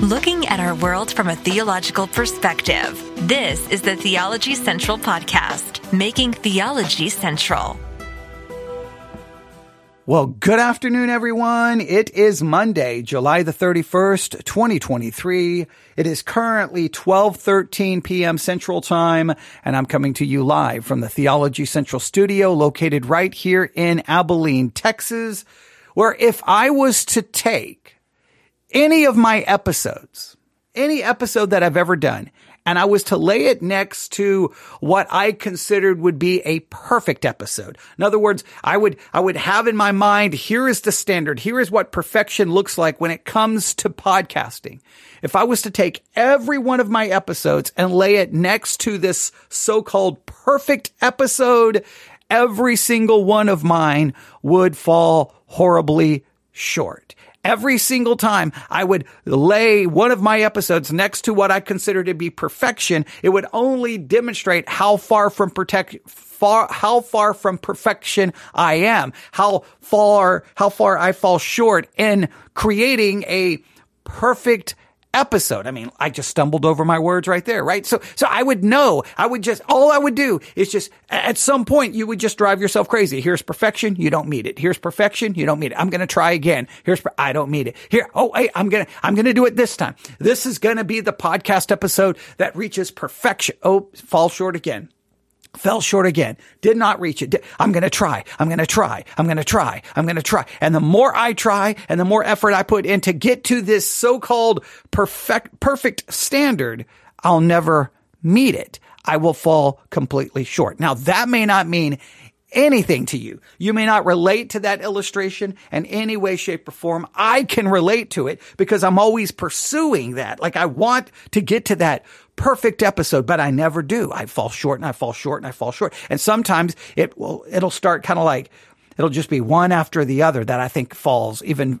looking at our world from a theological perspective. This is the Theology Central Podcast, making theology central. Well, good afternoon, everyone. It is Monday, July the 31st, 2023. It is currently 12:13 p.m. Central Time, and I'm coming to you live from the Theology Central studio located right here in Abilene, Texas, where if I was to take any of my episodes, any episode that I've ever done, and I was to lay it next to what I considered would be a perfect episode. In other words, I would, I would have in my mind, here is the standard. Here is what perfection looks like when it comes to podcasting. If I was to take every one of my episodes and lay it next to this so-called perfect episode, every single one of mine would fall horribly short. Every single time I would lay one of my episodes next to what I consider to be perfection, it would only demonstrate how far from protect, far, how far from perfection I am, how far, how far I fall short in creating a perfect episode. I mean, I just stumbled over my words right there, right? So, so I would know, I would just, all I would do is just, at some point, you would just drive yourself crazy. Here's perfection. You don't meet it. Here's perfection. You don't meet it. I'm going to try again. Here's, I don't meet it. Here. Oh, hey, I'm going to, I'm going to do it this time. This is going to be the podcast episode that reaches perfection. Oh, fall short again fell short again, did not reach it. I'm going to try. I'm going to try. I'm going to try. I'm going to try. And the more I try and the more effort I put in to get to this so-called perfect, perfect standard, I'll never meet it. I will fall completely short. Now that may not mean anything to you. You may not relate to that illustration in any way, shape, or form. I can relate to it because I'm always pursuing that. Like I want to get to that perfect episode, but I never do. I fall short and I fall short and I fall short. And sometimes it will, it'll start kind of like, it'll just be one after the other that I think falls even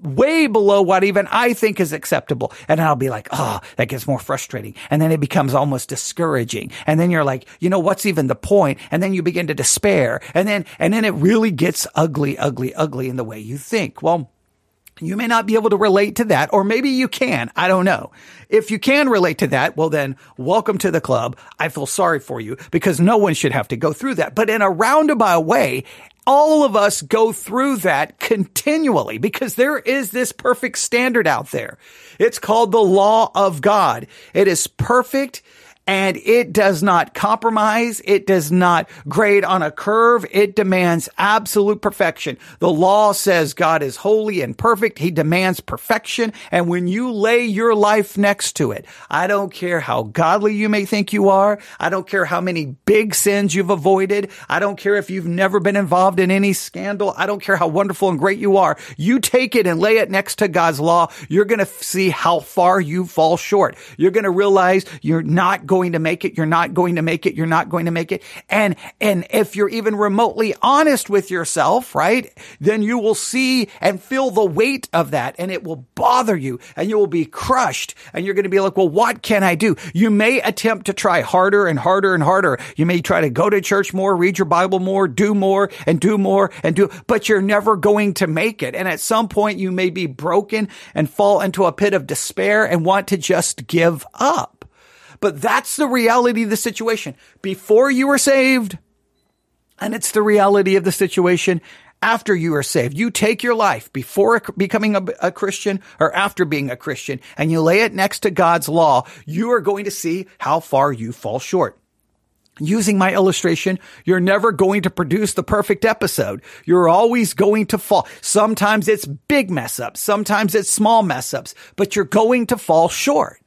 way below what even I think is acceptable. And I'll be like, oh, that gets more frustrating. And then it becomes almost discouraging. And then you're like, you know, what's even the point? And then you begin to despair. And then, and then it really gets ugly, ugly, ugly in the way you think. Well, you may not be able to relate to that, or maybe you can. I don't know. If you can relate to that, well then, welcome to the club. I feel sorry for you because no one should have to go through that. But in a roundabout way, all of us go through that continually because there is this perfect standard out there. It's called the law of God. It is perfect and it does not compromise. It does not grade on a curve. It demands absolute perfection. The law says God is holy and perfect. He demands perfection. And when you lay your life next to it, I don't care how godly you may think you are. I don't care how many big sins you've avoided. I don't care if you've never been involved in any scandal. I don't care how wonderful and great you are. You take it and lay it next to God's law. You're going to see how far you fall short. You're going to realize you're not going going to make it. You're not going to make it. You're not going to make it. And, and if you're even remotely honest with yourself, right, then you will see and feel the weight of that and it will bother you and you will be crushed and you're going to be like, well, what can I do? You may attempt to try harder and harder and harder. You may try to go to church more, read your Bible more, do more and do more and do, but you're never going to make it. And at some point you may be broken and fall into a pit of despair and want to just give up. But that's the reality of the situation. Before you were saved, and it's the reality of the situation after you are saved. You take your life before becoming a, a, Christian or after being a Christian and you lay it next to God's law. You are going to see how far you fall short. Using my illustration, you're never going to produce the perfect episode. You're always going to fall. Sometimes it's big mess ups. Sometimes it's small mess ups, but you're going to fall short.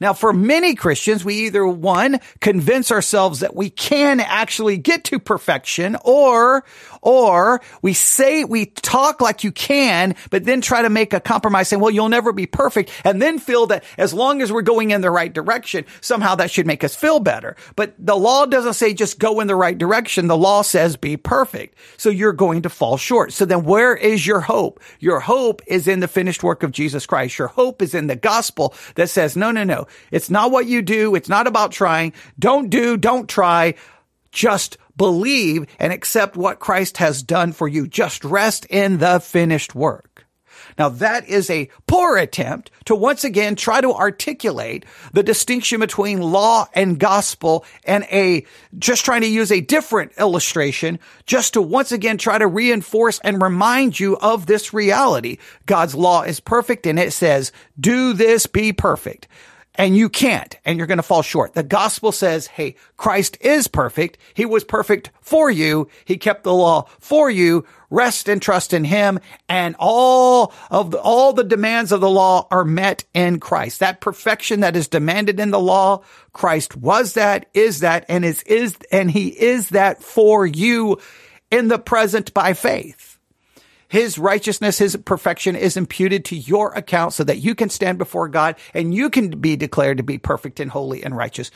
Now, for many Christians, we either one, convince ourselves that we can actually get to perfection or, or we say, we talk like you can, but then try to make a compromise saying, well, you'll never be perfect. And then feel that as long as we're going in the right direction, somehow that should make us feel better. But the law doesn't say just go in the right direction. The law says be perfect. So you're going to fall short. So then where is your hope? Your hope is in the finished work of Jesus Christ. Your hope is in the gospel that says, no, no, no. It's not what you do. It's not about trying. Don't do, don't try. Just believe and accept what Christ has done for you. Just rest in the finished work. Now that is a poor attempt to once again try to articulate the distinction between law and gospel and a, just trying to use a different illustration just to once again try to reinforce and remind you of this reality. God's law is perfect and it says, do this, be perfect and you can't, and you're going to fall short. The gospel says, hey, Christ is perfect. He was perfect for you. He kept the law for you. Rest and trust in him. And all of the, all the demands of the law are met in Christ. That perfection that is demanded in the law, Christ was that, is that, and is, is, and he is that for you in the present by faith. His righteousness, his perfection is imputed to your account so that you can stand before God and you can be declared to be perfect and holy and righteous.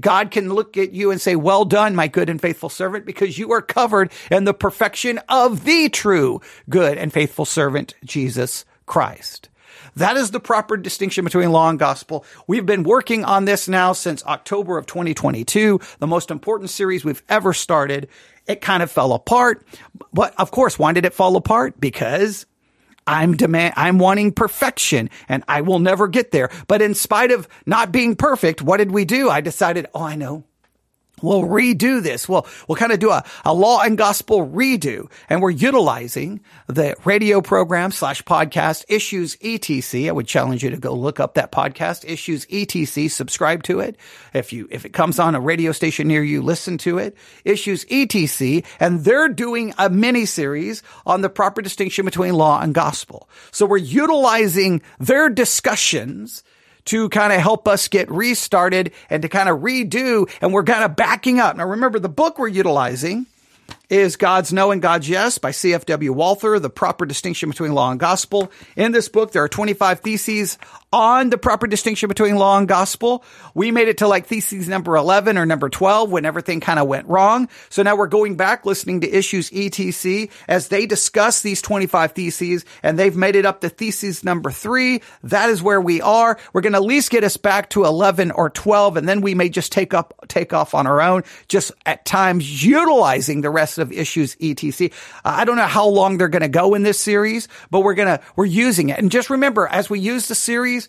God can look at you and say, well done, my good and faithful servant, because you are covered in the perfection of the true good and faithful servant, Jesus Christ. That is the proper distinction between law and gospel. We've been working on this now since October of 2022, the most important series we've ever started it kind of fell apart. But of course, why did it fall apart? Because I'm demand, I'm wanting perfection and I will never get there. But in spite of not being perfect, what did we do? I decided, oh, I know. We'll redo this. We'll, we'll kind of do a, a law and gospel redo. And we're utilizing the radio program slash podcast issues etc. I would challenge you to go look up that podcast issues etc. Subscribe to it. If you, if it comes on a radio station near you, listen to it. Issues etc. And they're doing a mini series on the proper distinction between law and gospel. So we're utilizing their discussions to kind of help us get restarted and to kind of redo. And we're kind of backing up. Now remember the book we're utilizing is God's No and God's Yes by C.F.W. Walther, The Proper Distinction Between Law and Gospel. In this book, there are 25 theses on the proper distinction between law and gospel. We made it to like thesis number 11 or number 12 when everything kind of went wrong. So now we're going back listening to issues ETC as they discuss these 25 theses and they've made it up to thesis number three. That is where we are. We're going to at least get us back to 11 or 12 and then we may just take up, take off on our own, just at times utilizing the rest of issues ETC. I don't know how long they're going to go in this series, but we're going to, we're using it. And just remember, as we use the series,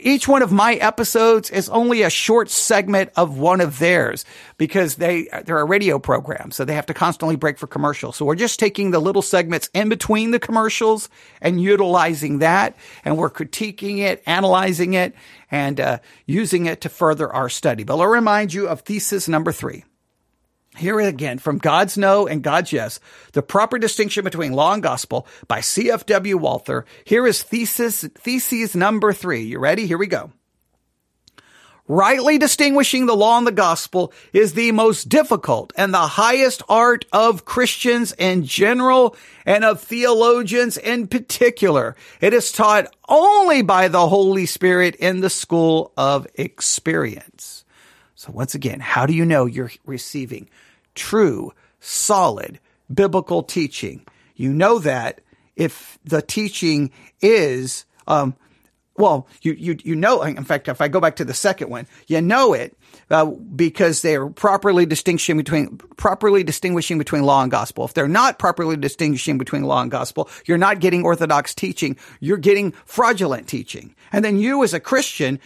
each one of my episodes is only a short segment of one of theirs because they they're a radio program so they have to constantly break for commercials so we're just taking the little segments in between the commercials and utilizing that and we're critiquing it analyzing it and uh, using it to further our study but i'll remind you of thesis number three here again, from God's No and God's Yes, the proper distinction between law and gospel by C.F.W. Walther. Here is thesis, thesis number three. You ready? Here we go. Rightly distinguishing the law and the gospel is the most difficult and the highest art of Christians in general and of theologians in particular. It is taught only by the Holy Spirit in the school of experience. So once again, how do you know you're receiving true, solid biblical teaching? You know that if the teaching is, um, well, you, you, you know, in fact, if I go back to the second one, you know it uh, because they're properly distinguishing between properly distinguishing between law and gospel. If they're not properly distinguishing between law and gospel, you're not getting orthodox teaching. You're getting fraudulent teaching. And then you as a Christian,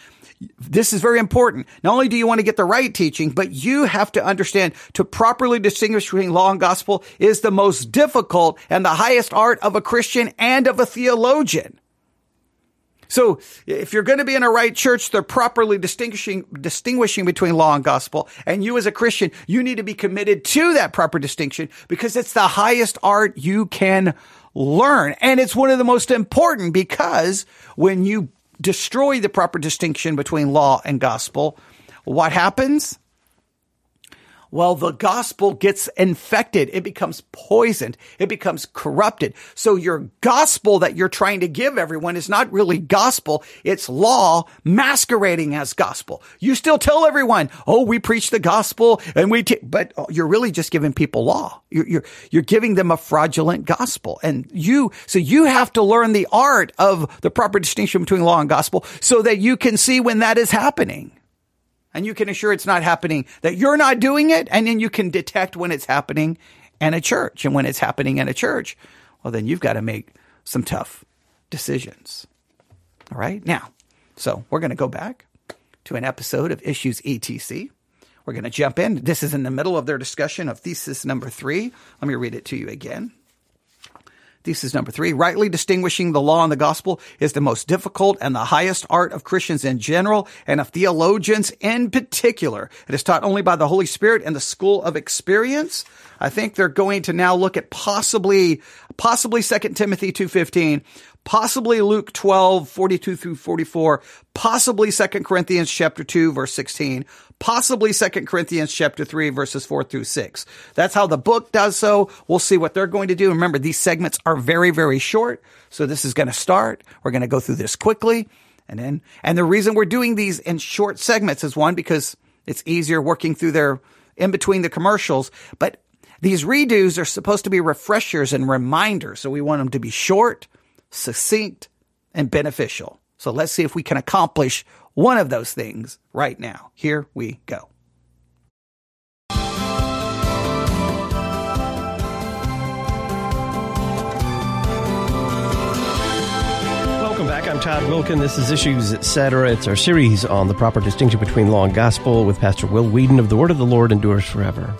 this is very important. Not only do you want to get the right teaching, but you have to understand to properly distinguish between law and gospel is the most difficult and the highest art of a Christian and of a theologian. So if you're going to be in a right church, they're properly distinguishing, distinguishing between law and gospel. And you as a Christian, you need to be committed to that proper distinction because it's the highest art you can learn. And it's one of the most important because when you destroy the proper distinction between law and gospel, what happens? Well, the gospel gets infected. It becomes poisoned. It becomes corrupted. So your gospel that you're trying to give everyone is not really gospel. It's law masquerading as gospel. You still tell everyone, oh, we preach the gospel and we, t-, but oh, you're really just giving people law. You're, you're, you're giving them a fraudulent gospel. And you, so you have to learn the art of the proper distinction between law and gospel so that you can see when that is happening and you can assure it's not happening, that you're not doing it. And then you can detect when it's happening in a church. And when it's happening in a church, well, then you've got to make some tough decisions. All right. Now, so we're going to go back to an episode of Issues ETC. We're going to jump in. This is in the middle of their discussion of thesis number three. Let me read it to you again. Thesis number three, rightly distinguishing the law and the gospel is the most difficult and the highest art of Christians in general and of theologians in particular. It is taught only by the Holy Spirit and the school of experience. I think they're going to now look at possibly, possibly 2 Timothy 2.15, possibly Luke 12, 42 through 44, possibly 2 Corinthians chapter 2, verse 16, possibly 2 Corinthians chapter 3, verses 4 through 6. That's how the book does so. We'll see what they're going to do. Remember, these segments are very, very short. So this is going to start. We're going to go through this quickly. And then, and the reason we're doing these in short segments is one, because it's easier working through their in between the commercials, but these redos are supposed to be refreshers and reminders. So we want them to be short, succinct, and beneficial. So let's see if we can accomplish one of those things right now. Here we go. Welcome back. I'm Todd Wilken. This is Issues Etc. It's our series on the proper distinction between law and gospel with Pastor Will Weedon of The Word of the Lord Endures Forever.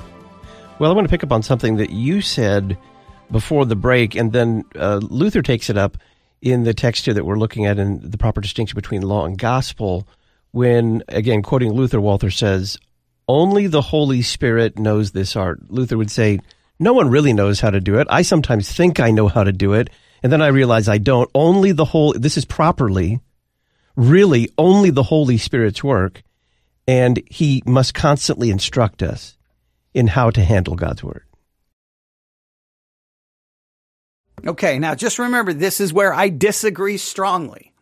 Well, I want to pick up on something that you said before the break, and then uh, Luther takes it up in the text here that we're looking at in the proper distinction between law and gospel. When, again, quoting Luther, Walther says, Only the Holy Spirit knows this art. Luther would say, No one really knows how to do it. I sometimes think I know how to do it, and then I realize I don't. Only the whole, this is properly, really, only the Holy Spirit's work, and He must constantly instruct us in how to handle God's word. Okay, now just remember this is where I disagree strongly.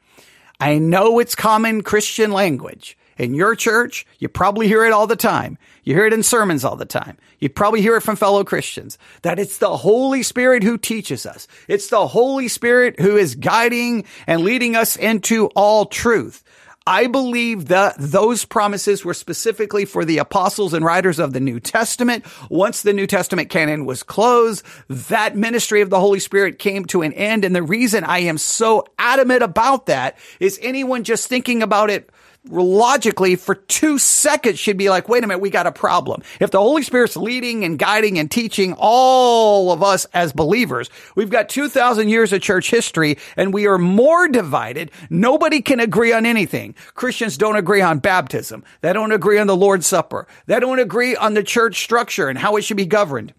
I know it's common Christian language. In your church, you probably hear it all the time. You hear it in sermons all the time. You probably hear it from fellow Christians that it's the Holy Spirit who teaches us. It's the Holy Spirit who is guiding and leading us into all truth. I believe that those promises were specifically for the apostles and writers of the New Testament. Once the New Testament canon was closed, that ministry of the Holy Spirit came to an end. And the reason I am so adamant about that is anyone just thinking about it logically for two seconds should be like, wait a minute, we got a problem. If the Holy Spirit's leading and guiding and teaching all of us as believers, we've got 2,000 years of church history and we are more divided. Nobody can agree on anything. Christians don't agree on baptism. They don't agree on the Lord's Supper. They don't agree on the church structure and how it should be governed.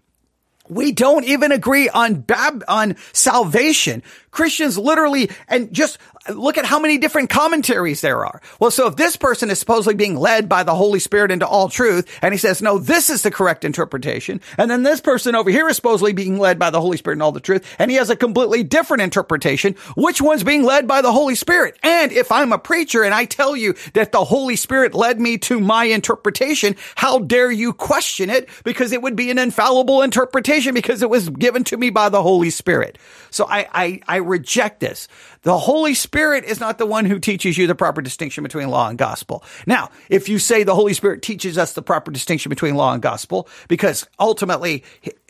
We don't even agree on bab- on salvation. Christians literally, and just look at how many different commentaries there are. Well, so if this person is supposedly being led by the Holy Spirit into all truth, and he says, no, this is the correct interpretation, and then this person over here is supposedly being led by the Holy Spirit in all the truth, and he has a completely different interpretation, which one's being led by the Holy Spirit? And if I'm a preacher and I tell you that the Holy Spirit led me to my interpretation, how dare you question it? Because it would be an infallible interpretation because it was given to me by the Holy Spirit. So I, I, I reject this. The Holy Spirit is not the one who teaches you the proper distinction between law and gospel. Now, if you say the Holy Spirit teaches us the proper distinction between law and gospel, because ultimately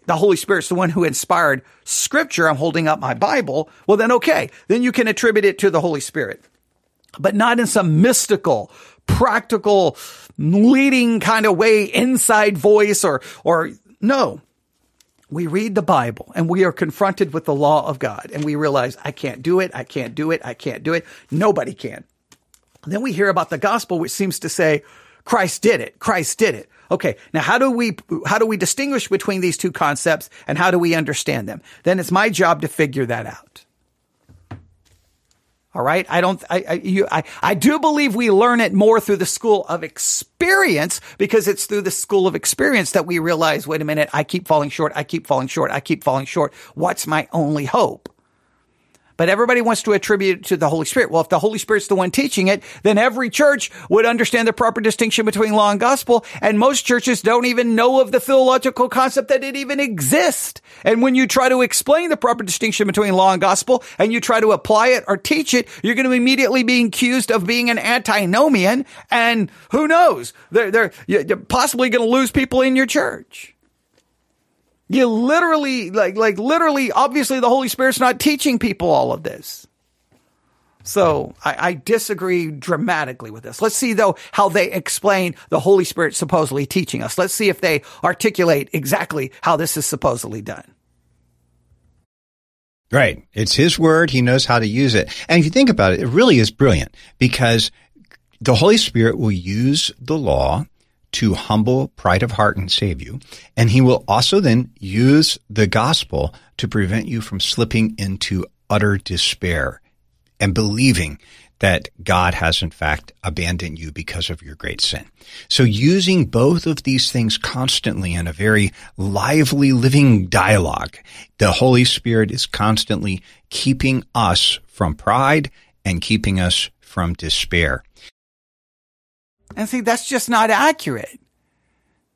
the Holy Spirit's the one who inspired scripture, I'm holding up my Bible, well then okay, then you can attribute it to the Holy Spirit. But not in some mystical, practical, leading kind of way, inside voice or, or no we read the Bible and we are confronted with the law of God and we realize, I can't do it. I can't do it. I can't do it. Nobody can. then we hear about the gospel, which seems to say, Christ did it. Christ did it. Okay. Now, how do we, how do we distinguish between these two concepts and how do we understand them? Then it's my job to figure that out. All right. I don't, I, I, you, I, I do believe we learn it more through the school of experience because it's through the school of experience that we realize, wait a minute, I keep falling short. I keep falling short. I keep falling short. What's my only hope? But everybody wants to attribute it to the Holy Spirit. Well, if the Holy Spirit's the one teaching it, then every church would understand the proper distinction between law and gospel. And most churches don't even know of the theological concept that it even exists. And when you try to explain the proper distinction between law and gospel and you try to apply it or teach it, you're going to immediately be accused of being an antinomian. And who knows? They're, they're, you're possibly going to lose people in your church. You literally, like, like literally, obviously the Holy Spirit's not teaching people all of this. So I, I, disagree dramatically with this. Let's see though how they explain the Holy Spirit supposedly teaching us. Let's see if they articulate exactly how this is supposedly done. Right. It's his word. He knows how to use it. And if you think about it, it really is brilliant because the Holy Spirit will use the law to humble pride of heart and save you. And he will also then use the gospel to prevent you from slipping into utter despair and believing that God has in fact abandoned you because of your great sin. So using both of these things constantly in a very lively living dialogue, the Holy Spirit is constantly keeping us from pride and keeping us from despair. And see, that's just not accurate.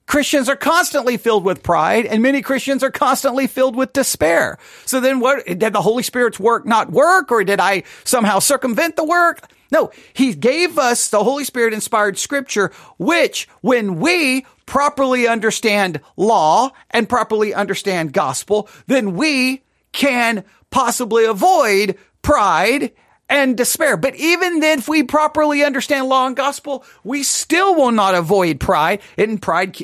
Christians are constantly filled with pride and many Christians are constantly filled with despair. So then what, did the Holy Spirit's work not work or did I somehow circumvent the work? No, he gave us the Holy Spirit inspired scripture, which when we properly understand law and properly understand gospel, then we can possibly avoid pride and despair. But even then, if we properly understand law and gospel, we still will not avoid pride. And pride,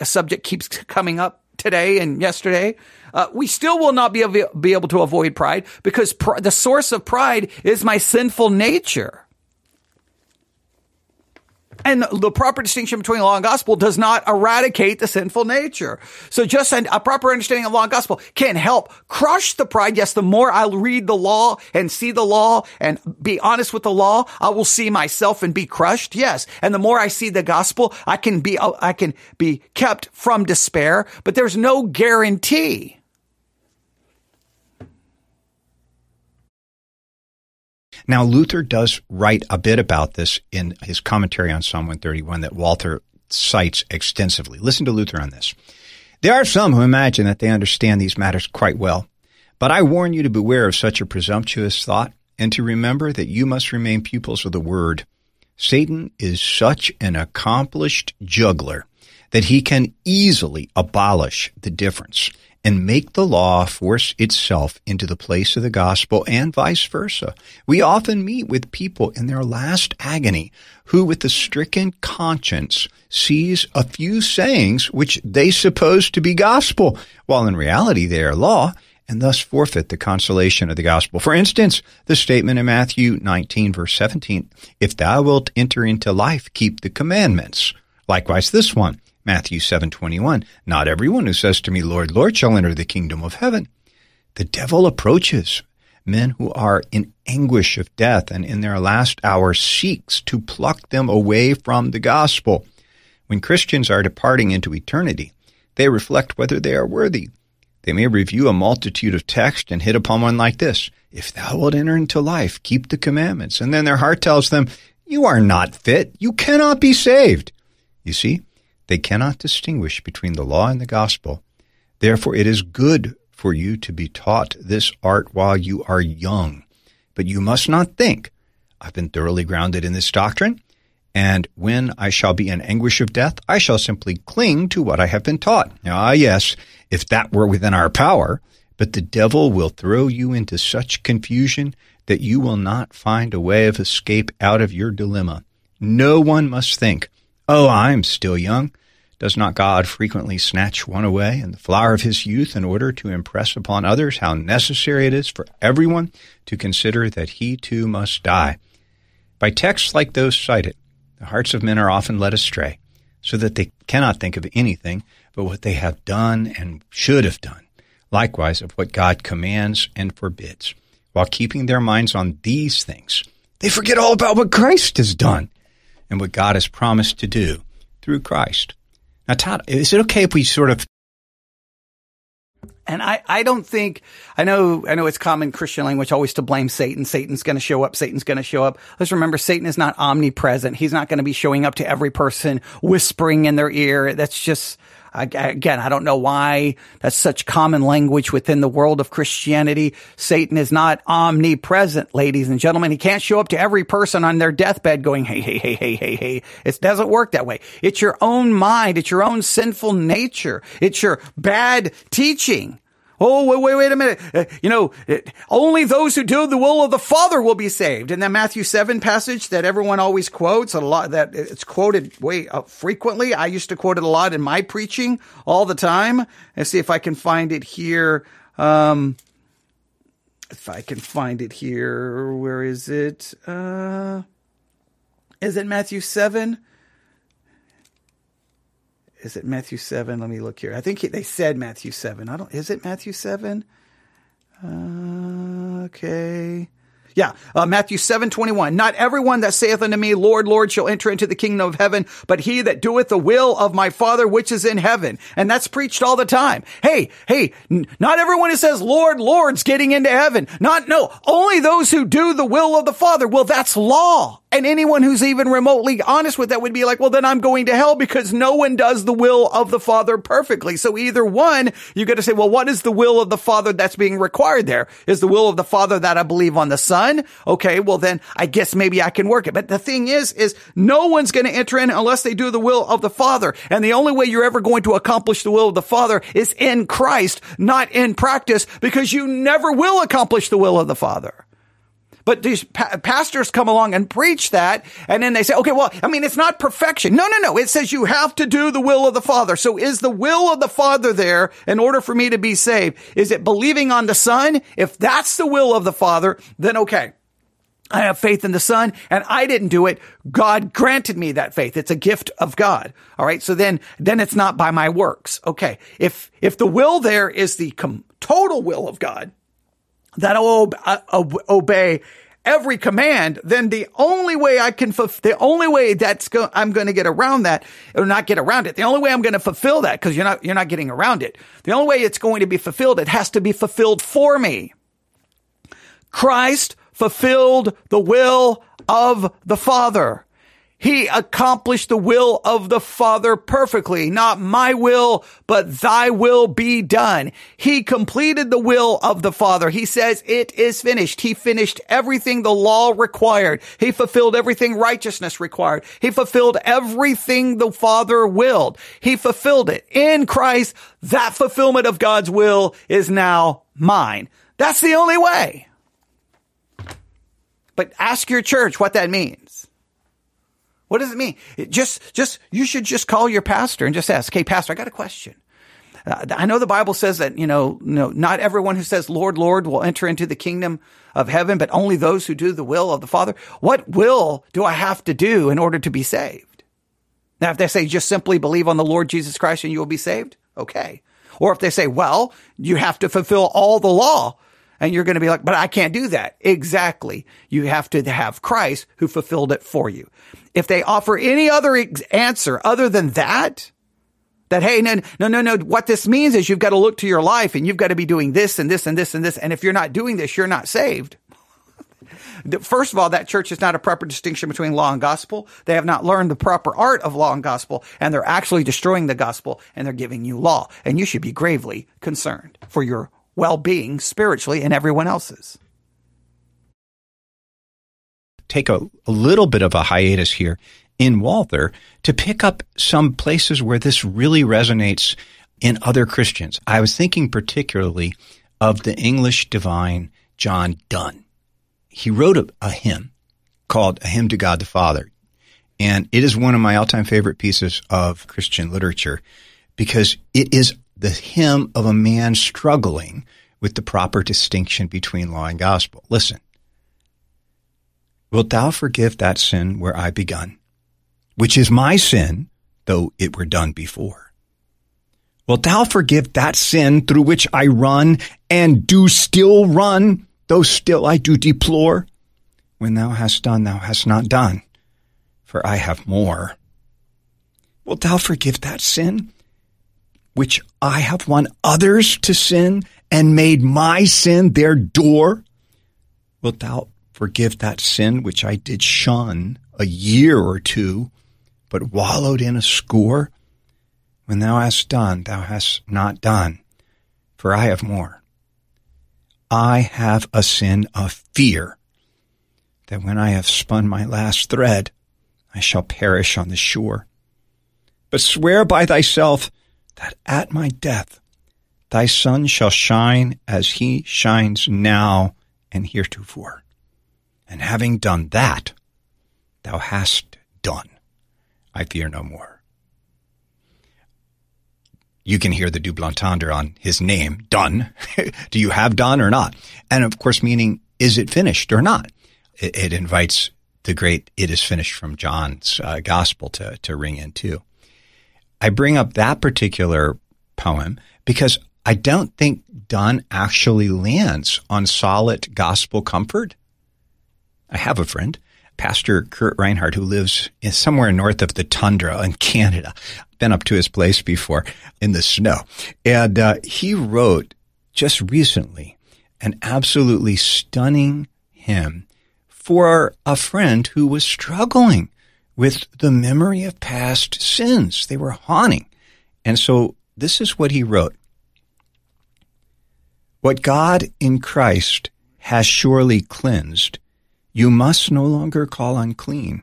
a subject keeps coming up today and yesterday. Uh, we still will not be, be able to avoid pride because pr- the source of pride is my sinful nature. And the proper distinction between law and gospel does not eradicate the sinful nature. So just a proper understanding of law and gospel can help crush the pride. Yes, the more I read the law and see the law and be honest with the law, I will see myself and be crushed. Yes. And the more I see the gospel, I can be, I can be kept from despair, but there's no guarantee. Now, Luther does write a bit about this in his commentary on Psalm 131 that Walther cites extensively. Listen to Luther on this. There are some who imagine that they understand these matters quite well, but I warn you to beware of such a presumptuous thought and to remember that you must remain pupils of the Word. Satan is such an accomplished juggler that he can easily abolish the difference and make the law force itself into the place of the gospel and vice versa. We often meet with people in their last agony who with a stricken conscience sees a few sayings which they suppose to be gospel, while in reality they are law, and thus forfeit the consolation of the gospel. For instance, the statement in Matthew 19 verse 17, if thou wilt enter into life, keep the commandments. Likewise this one, Matthew 7:21, not everyone who says to me, Lord, Lord, shall enter the kingdom of heaven. The devil approaches men who are in anguish of death and in their last hour seeks to pluck them away from the gospel. When Christians are departing into eternity, they reflect whether they are worthy. They may review a multitude of texts and hit upon one like this, if thou wilt enter into life, keep the commandments. And then their heart tells them, you are not fit. You cannot be saved. You see, they cannot distinguish between the law and the gospel. Therefore, it is good for you to be taught this art while you are young. But you must not think, I've been thoroughly grounded in this doctrine, and when I shall be in anguish of death, I shall simply cling to what I have been taught. Ah, yes, if that were within our power, but the devil will throw you into such confusion that you will not find a way of escape out of your dilemma. No one must think, oh, I'm still young. Does not God frequently snatch one away in the flower of his youth in order to impress upon others how necessary it is for everyone to consider that he too must die? By texts like those cited, the hearts of men are often led astray, so that they cannot think of anything but what they have done and should have done, likewise of what God commands and forbids. While keeping their minds on these things, they forget all about what Christ has done and what God has promised to do through Christ. Now, Todd, is it okay if we sort of and I, I don't think, I know, I know it's common Christian language always to blame Satan. Satan's going to show up. Satan's going to show up. Let's remember Satan is not omnipresent. He's not going to be showing up to every person whispering in their ear. That's just, Again, I don't know why that's such common language within the world of Christianity. Satan is not omnipresent, ladies and gentlemen. He can't show up to every person on their deathbed going, hey, hey, hey, hey, hey, hey. It doesn't work that way. It's your own mind. It's your own sinful nature. It's your bad teaching. Oh, wait, wait, wait a minute. Uh, you know, it, only those who do the will of the Father will be saved. And that Matthew 7 passage that everyone always quotes, a lot that it's quoted way uh, frequently. I used to quote it a lot in my preaching all the time. Let's see if I can find it here. Um, if I can find it here, where is it? Uh, is it Matthew 7? Is it Matthew 7? Let me look here. I think they said Matthew 7. I don't, is it Matthew 7? Uh, okay. Yeah, uh, Matthew 7, 21. Not everyone that saith unto me, Lord, Lord, shall enter into the kingdom of heaven, but he that doeth the will of my Father which is in heaven. And that's preached all the time. Hey, hey, n- not everyone who says, Lord, Lord's getting into heaven. Not, no, only those who do the will of the Father. Well, that's law. And anyone who's even remotely honest with that would be like, well, then I'm going to hell because no one does the will of the Father perfectly. So either one, you got to say, well, what is the will of the Father that's being required there? Is the will of the Father that I believe on the Son? Okay, well then I guess maybe I can work it. But the thing is, is no one's going to enter in unless they do the will of the Father. And the only way you're ever going to accomplish the will of the Father is in Christ, not in practice, because you never will accomplish the will of the Father. But these pa- pastors come along and preach that, and then they say, okay, well, I mean, it's not perfection. No, no, no. It says you have to do the will of the Father. So is the will of the Father there in order for me to be saved? Is it believing on the Son? If that's the will of the Father, then okay. I have faith in the Son and I didn't do it. God granted me that faith. It's a gift of God. All right. So then, then it's not by my works. Okay. If, if the will there is the com- total will of God, that I'll uh, obey every command, then the only way I can, the only way that's go, I'm going to get around that or not get around it. The only way I'm going to fulfill that because you're not, you're not getting around it. The only way it's going to be fulfilled, it has to be fulfilled for me. Christ fulfilled the will of the Father. He accomplished the will of the Father perfectly. Not my will, but thy will be done. He completed the will of the Father. He says it is finished. He finished everything the law required. He fulfilled everything righteousness required. He fulfilled everything the Father willed. He fulfilled it in Christ. That fulfillment of God's will is now mine. That's the only way. But ask your church what that means. What does it mean? It just, just, you should just call your pastor and just ask, Hey, pastor, I got a question. Uh, I know the Bible says that, you know, no, not everyone who says, Lord, Lord will enter into the kingdom of heaven, but only those who do the will of the Father. What will do I have to do in order to be saved? Now, if they say just simply believe on the Lord Jesus Christ and you will be saved, okay. Or if they say, well, you have to fulfill all the law and you're going to be like, but I can't do that. Exactly. You have to have Christ who fulfilled it for you. If they offer any other ex- answer other than that, that, hey, no, no, no, no, what this means is you've got to look to your life and you've got to be doing this and this and this and this. And if you're not doing this, you're not saved. First of all, that church is not a proper distinction between law and gospel. They have not learned the proper art of law and gospel, and they're actually destroying the gospel and they're giving you law. And you should be gravely concerned for your well being spiritually and everyone else's. Take a, a little bit of a hiatus here in Walther to pick up some places where this really resonates in other Christians. I was thinking particularly of the English divine John Donne. He wrote a, a hymn called A Hymn to God the Father. And it is one of my all time favorite pieces of Christian literature because it is the hymn of a man struggling with the proper distinction between law and gospel. Listen. Wilt thou forgive that sin where I begun, which is my sin, though it were done before? Wilt thou forgive that sin through which I run and do still run, though still I do deplore? When thou hast done, thou hast not done, for I have more. Wilt thou forgive that sin which I have won others to sin and made my sin their door? Wilt thou forgive that sin which I did shun a year or two, but wallowed in a score? When thou hast done, thou hast not done, for I have more. I have a sin of fear, that when I have spun my last thread, I shall perish on the shore. But swear by thyself that at my death thy sun shall shine as he shines now and heretofore. And having done that, thou hast done. I fear no more. You can hear the double entendre on his name, done. Do you have done or not? And of course, meaning, is it finished or not? It, it invites the great "It is finished" from John's uh, Gospel to to ring in too. I bring up that particular poem because I don't think Donne actually lands on solid gospel comfort. I have a friend, Pastor Kurt Reinhardt, who lives somewhere north of the tundra in Canada. Been up to his place before in the snow. And uh, he wrote just recently an absolutely stunning hymn for a friend who was struggling with the memory of past sins. They were haunting. And so this is what he wrote. What God in Christ has surely cleansed, you must no longer call unclean.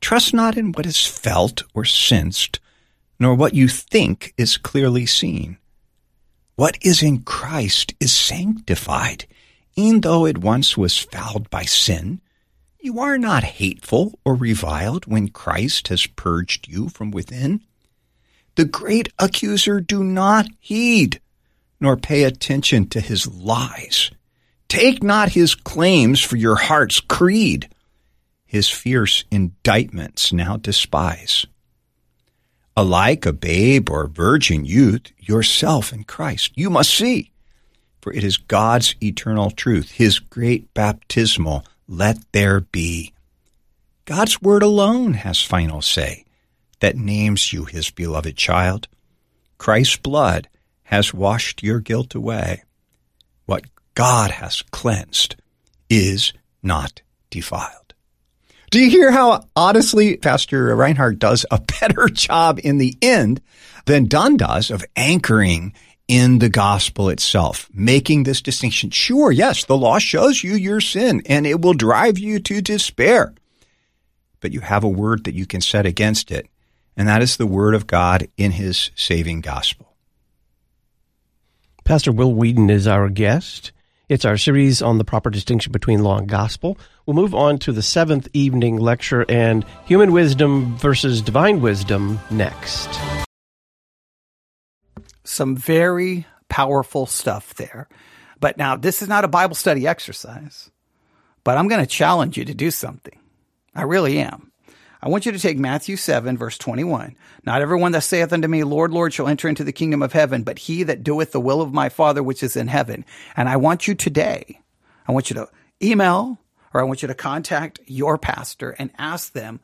Trust not in what is felt or sensed, nor what you think is clearly seen. What is in Christ is sanctified, e'en though it once was fouled by sin. You are not hateful or reviled when Christ has purged you from within. The great accuser do not heed nor pay attention to his lies. Take not his claims for your heart's creed. His fierce indictments now despise. Alike a babe or virgin youth, yourself in Christ, you must see. For it is God's eternal truth, his great baptismal, let there be. God's word alone has final say that names you his beloved child. Christ's blood has washed your guilt away. What God has cleansed is not defiled. Do you hear how honestly Pastor Reinhardt does a better job in the end than Donne does of anchoring in the gospel itself, making this distinction? Sure, yes, the law shows you your sin and it will drive you to despair. But you have a word that you can set against it, and that is the word of God in his saving gospel. Pastor Will Weedon is our guest. It's our series on the proper distinction between law and gospel. We'll move on to the seventh evening lecture and human wisdom versus divine wisdom next. Some very powerful stuff there. But now, this is not a Bible study exercise, but I'm going to challenge you to do something. I really am. I want you to take Matthew 7, verse 21. Not everyone that saith unto me, Lord, Lord, shall enter into the kingdom of heaven, but he that doeth the will of my Father which is in heaven. And I want you today, I want you to email or I want you to contact your pastor and ask them,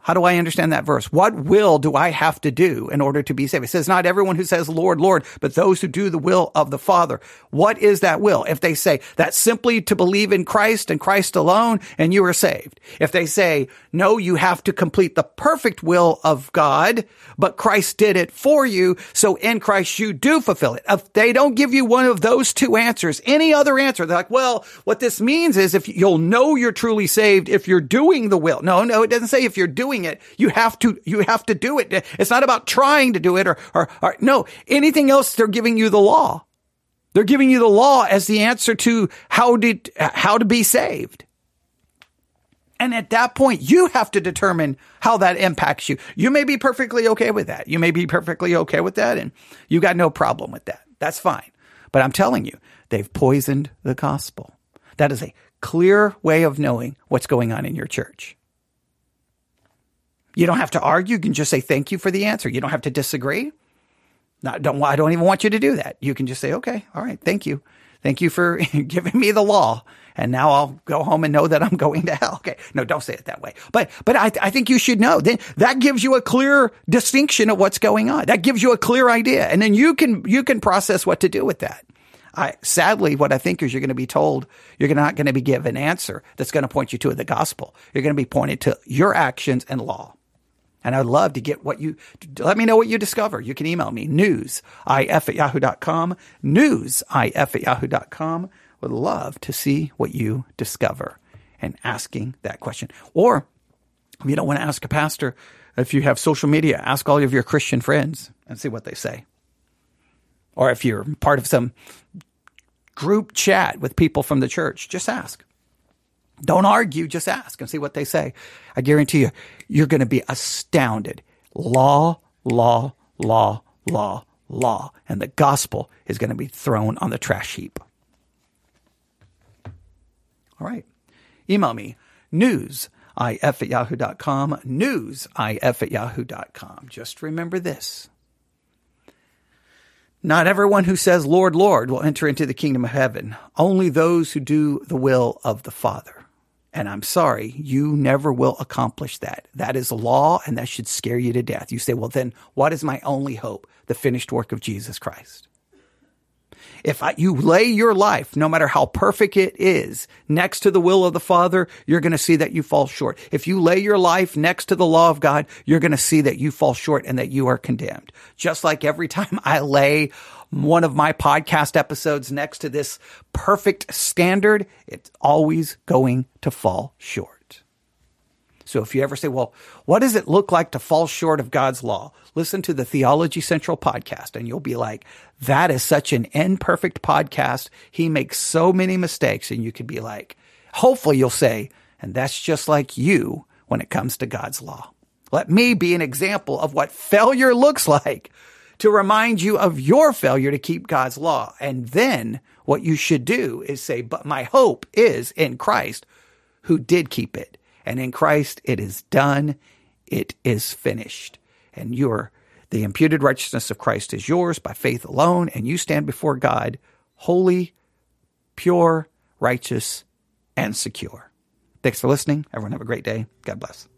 how do I understand that verse? What will do I have to do in order to be saved? It says, not everyone who says, Lord, Lord, but those who do the will of the Father. What is that will? If they say that's simply to believe in Christ and Christ alone and you are saved. If they say, no, you have to complete the perfect will of God, but Christ did it for you. So in Christ, you do fulfill it. If they don't give you one of those two answers, any other answer, they're like, well, what this means is if you'll know you're truly saved if you're doing the will. No, no, it doesn't say if you're doing doing it. You have to, you have to do it. It's not about trying to do it or, or, or no, anything else. They're giving you the law. They're giving you the law as the answer to how did, how to be saved. And at that point, you have to determine how that impacts you. You may be perfectly okay with that. You may be perfectly okay with that and you got no problem with that. That's fine. But I'm telling you, they've poisoned the gospel. That is a clear way of knowing what's going on in your church. You don't have to argue. You can just say thank you for the answer. You don't have to disagree. Not, don't, I don't even want you to do that. You can just say, okay, all right, thank you. Thank you for giving me the law. And now I'll go home and know that I'm going to hell. Okay. No, don't say it that way. But, but I, I think you should know. Then that gives you a clear distinction of what's going on. That gives you a clear idea. And then you can, you can process what to do with that. I, sadly, what I think is you're going to be told you're not going to be given an answer that's going to point you to the gospel. You're going to be pointed to your actions and law. And I'd love to get what you, let me know what you discover. You can email me, newsif at yahoo.com, newsif at yahoo.com. Would love to see what you discover and asking that question. Or if you don't want to ask a pastor, if you have social media, ask all of your Christian friends and see what they say. Or if you're part of some group chat with people from the church, just ask. Don't argue, just ask and see what they say. I guarantee you, you're going to be astounded. Law, law, law, law, law. And the gospel is going to be thrown on the trash heap. All right. Email me newsif at yahoo.com, newsif at yahoo.com. Just remember this. Not everyone who says, Lord, Lord, will enter into the kingdom of heaven. Only those who do the will of the Father. And I'm sorry, you never will accomplish that. That is a law and that should scare you to death. You say, well, then what is my only hope? The finished work of Jesus Christ. If I, you lay your life, no matter how perfect it is, next to the will of the Father, you're going to see that you fall short. If you lay your life next to the law of God, you're going to see that you fall short and that you are condemned. Just like every time I lay one of my podcast episodes next to this perfect standard, it's always going to fall short. So if you ever say, well, what does it look like to fall short of God's law? Listen to the Theology Central podcast and you'll be like, that is such an imperfect podcast. He makes so many mistakes. And you could be like, hopefully you'll say, and that's just like you when it comes to God's law. Let me be an example of what failure looks like to remind you of your failure to keep God's law. And then what you should do is say, but my hope is in Christ who did keep it. And in Christ, it is done. It is finished. And you're the imputed righteousness of Christ is yours by faith alone. And you stand before God holy, pure, righteous, and secure. Thanks for listening. Everyone have a great day. God bless.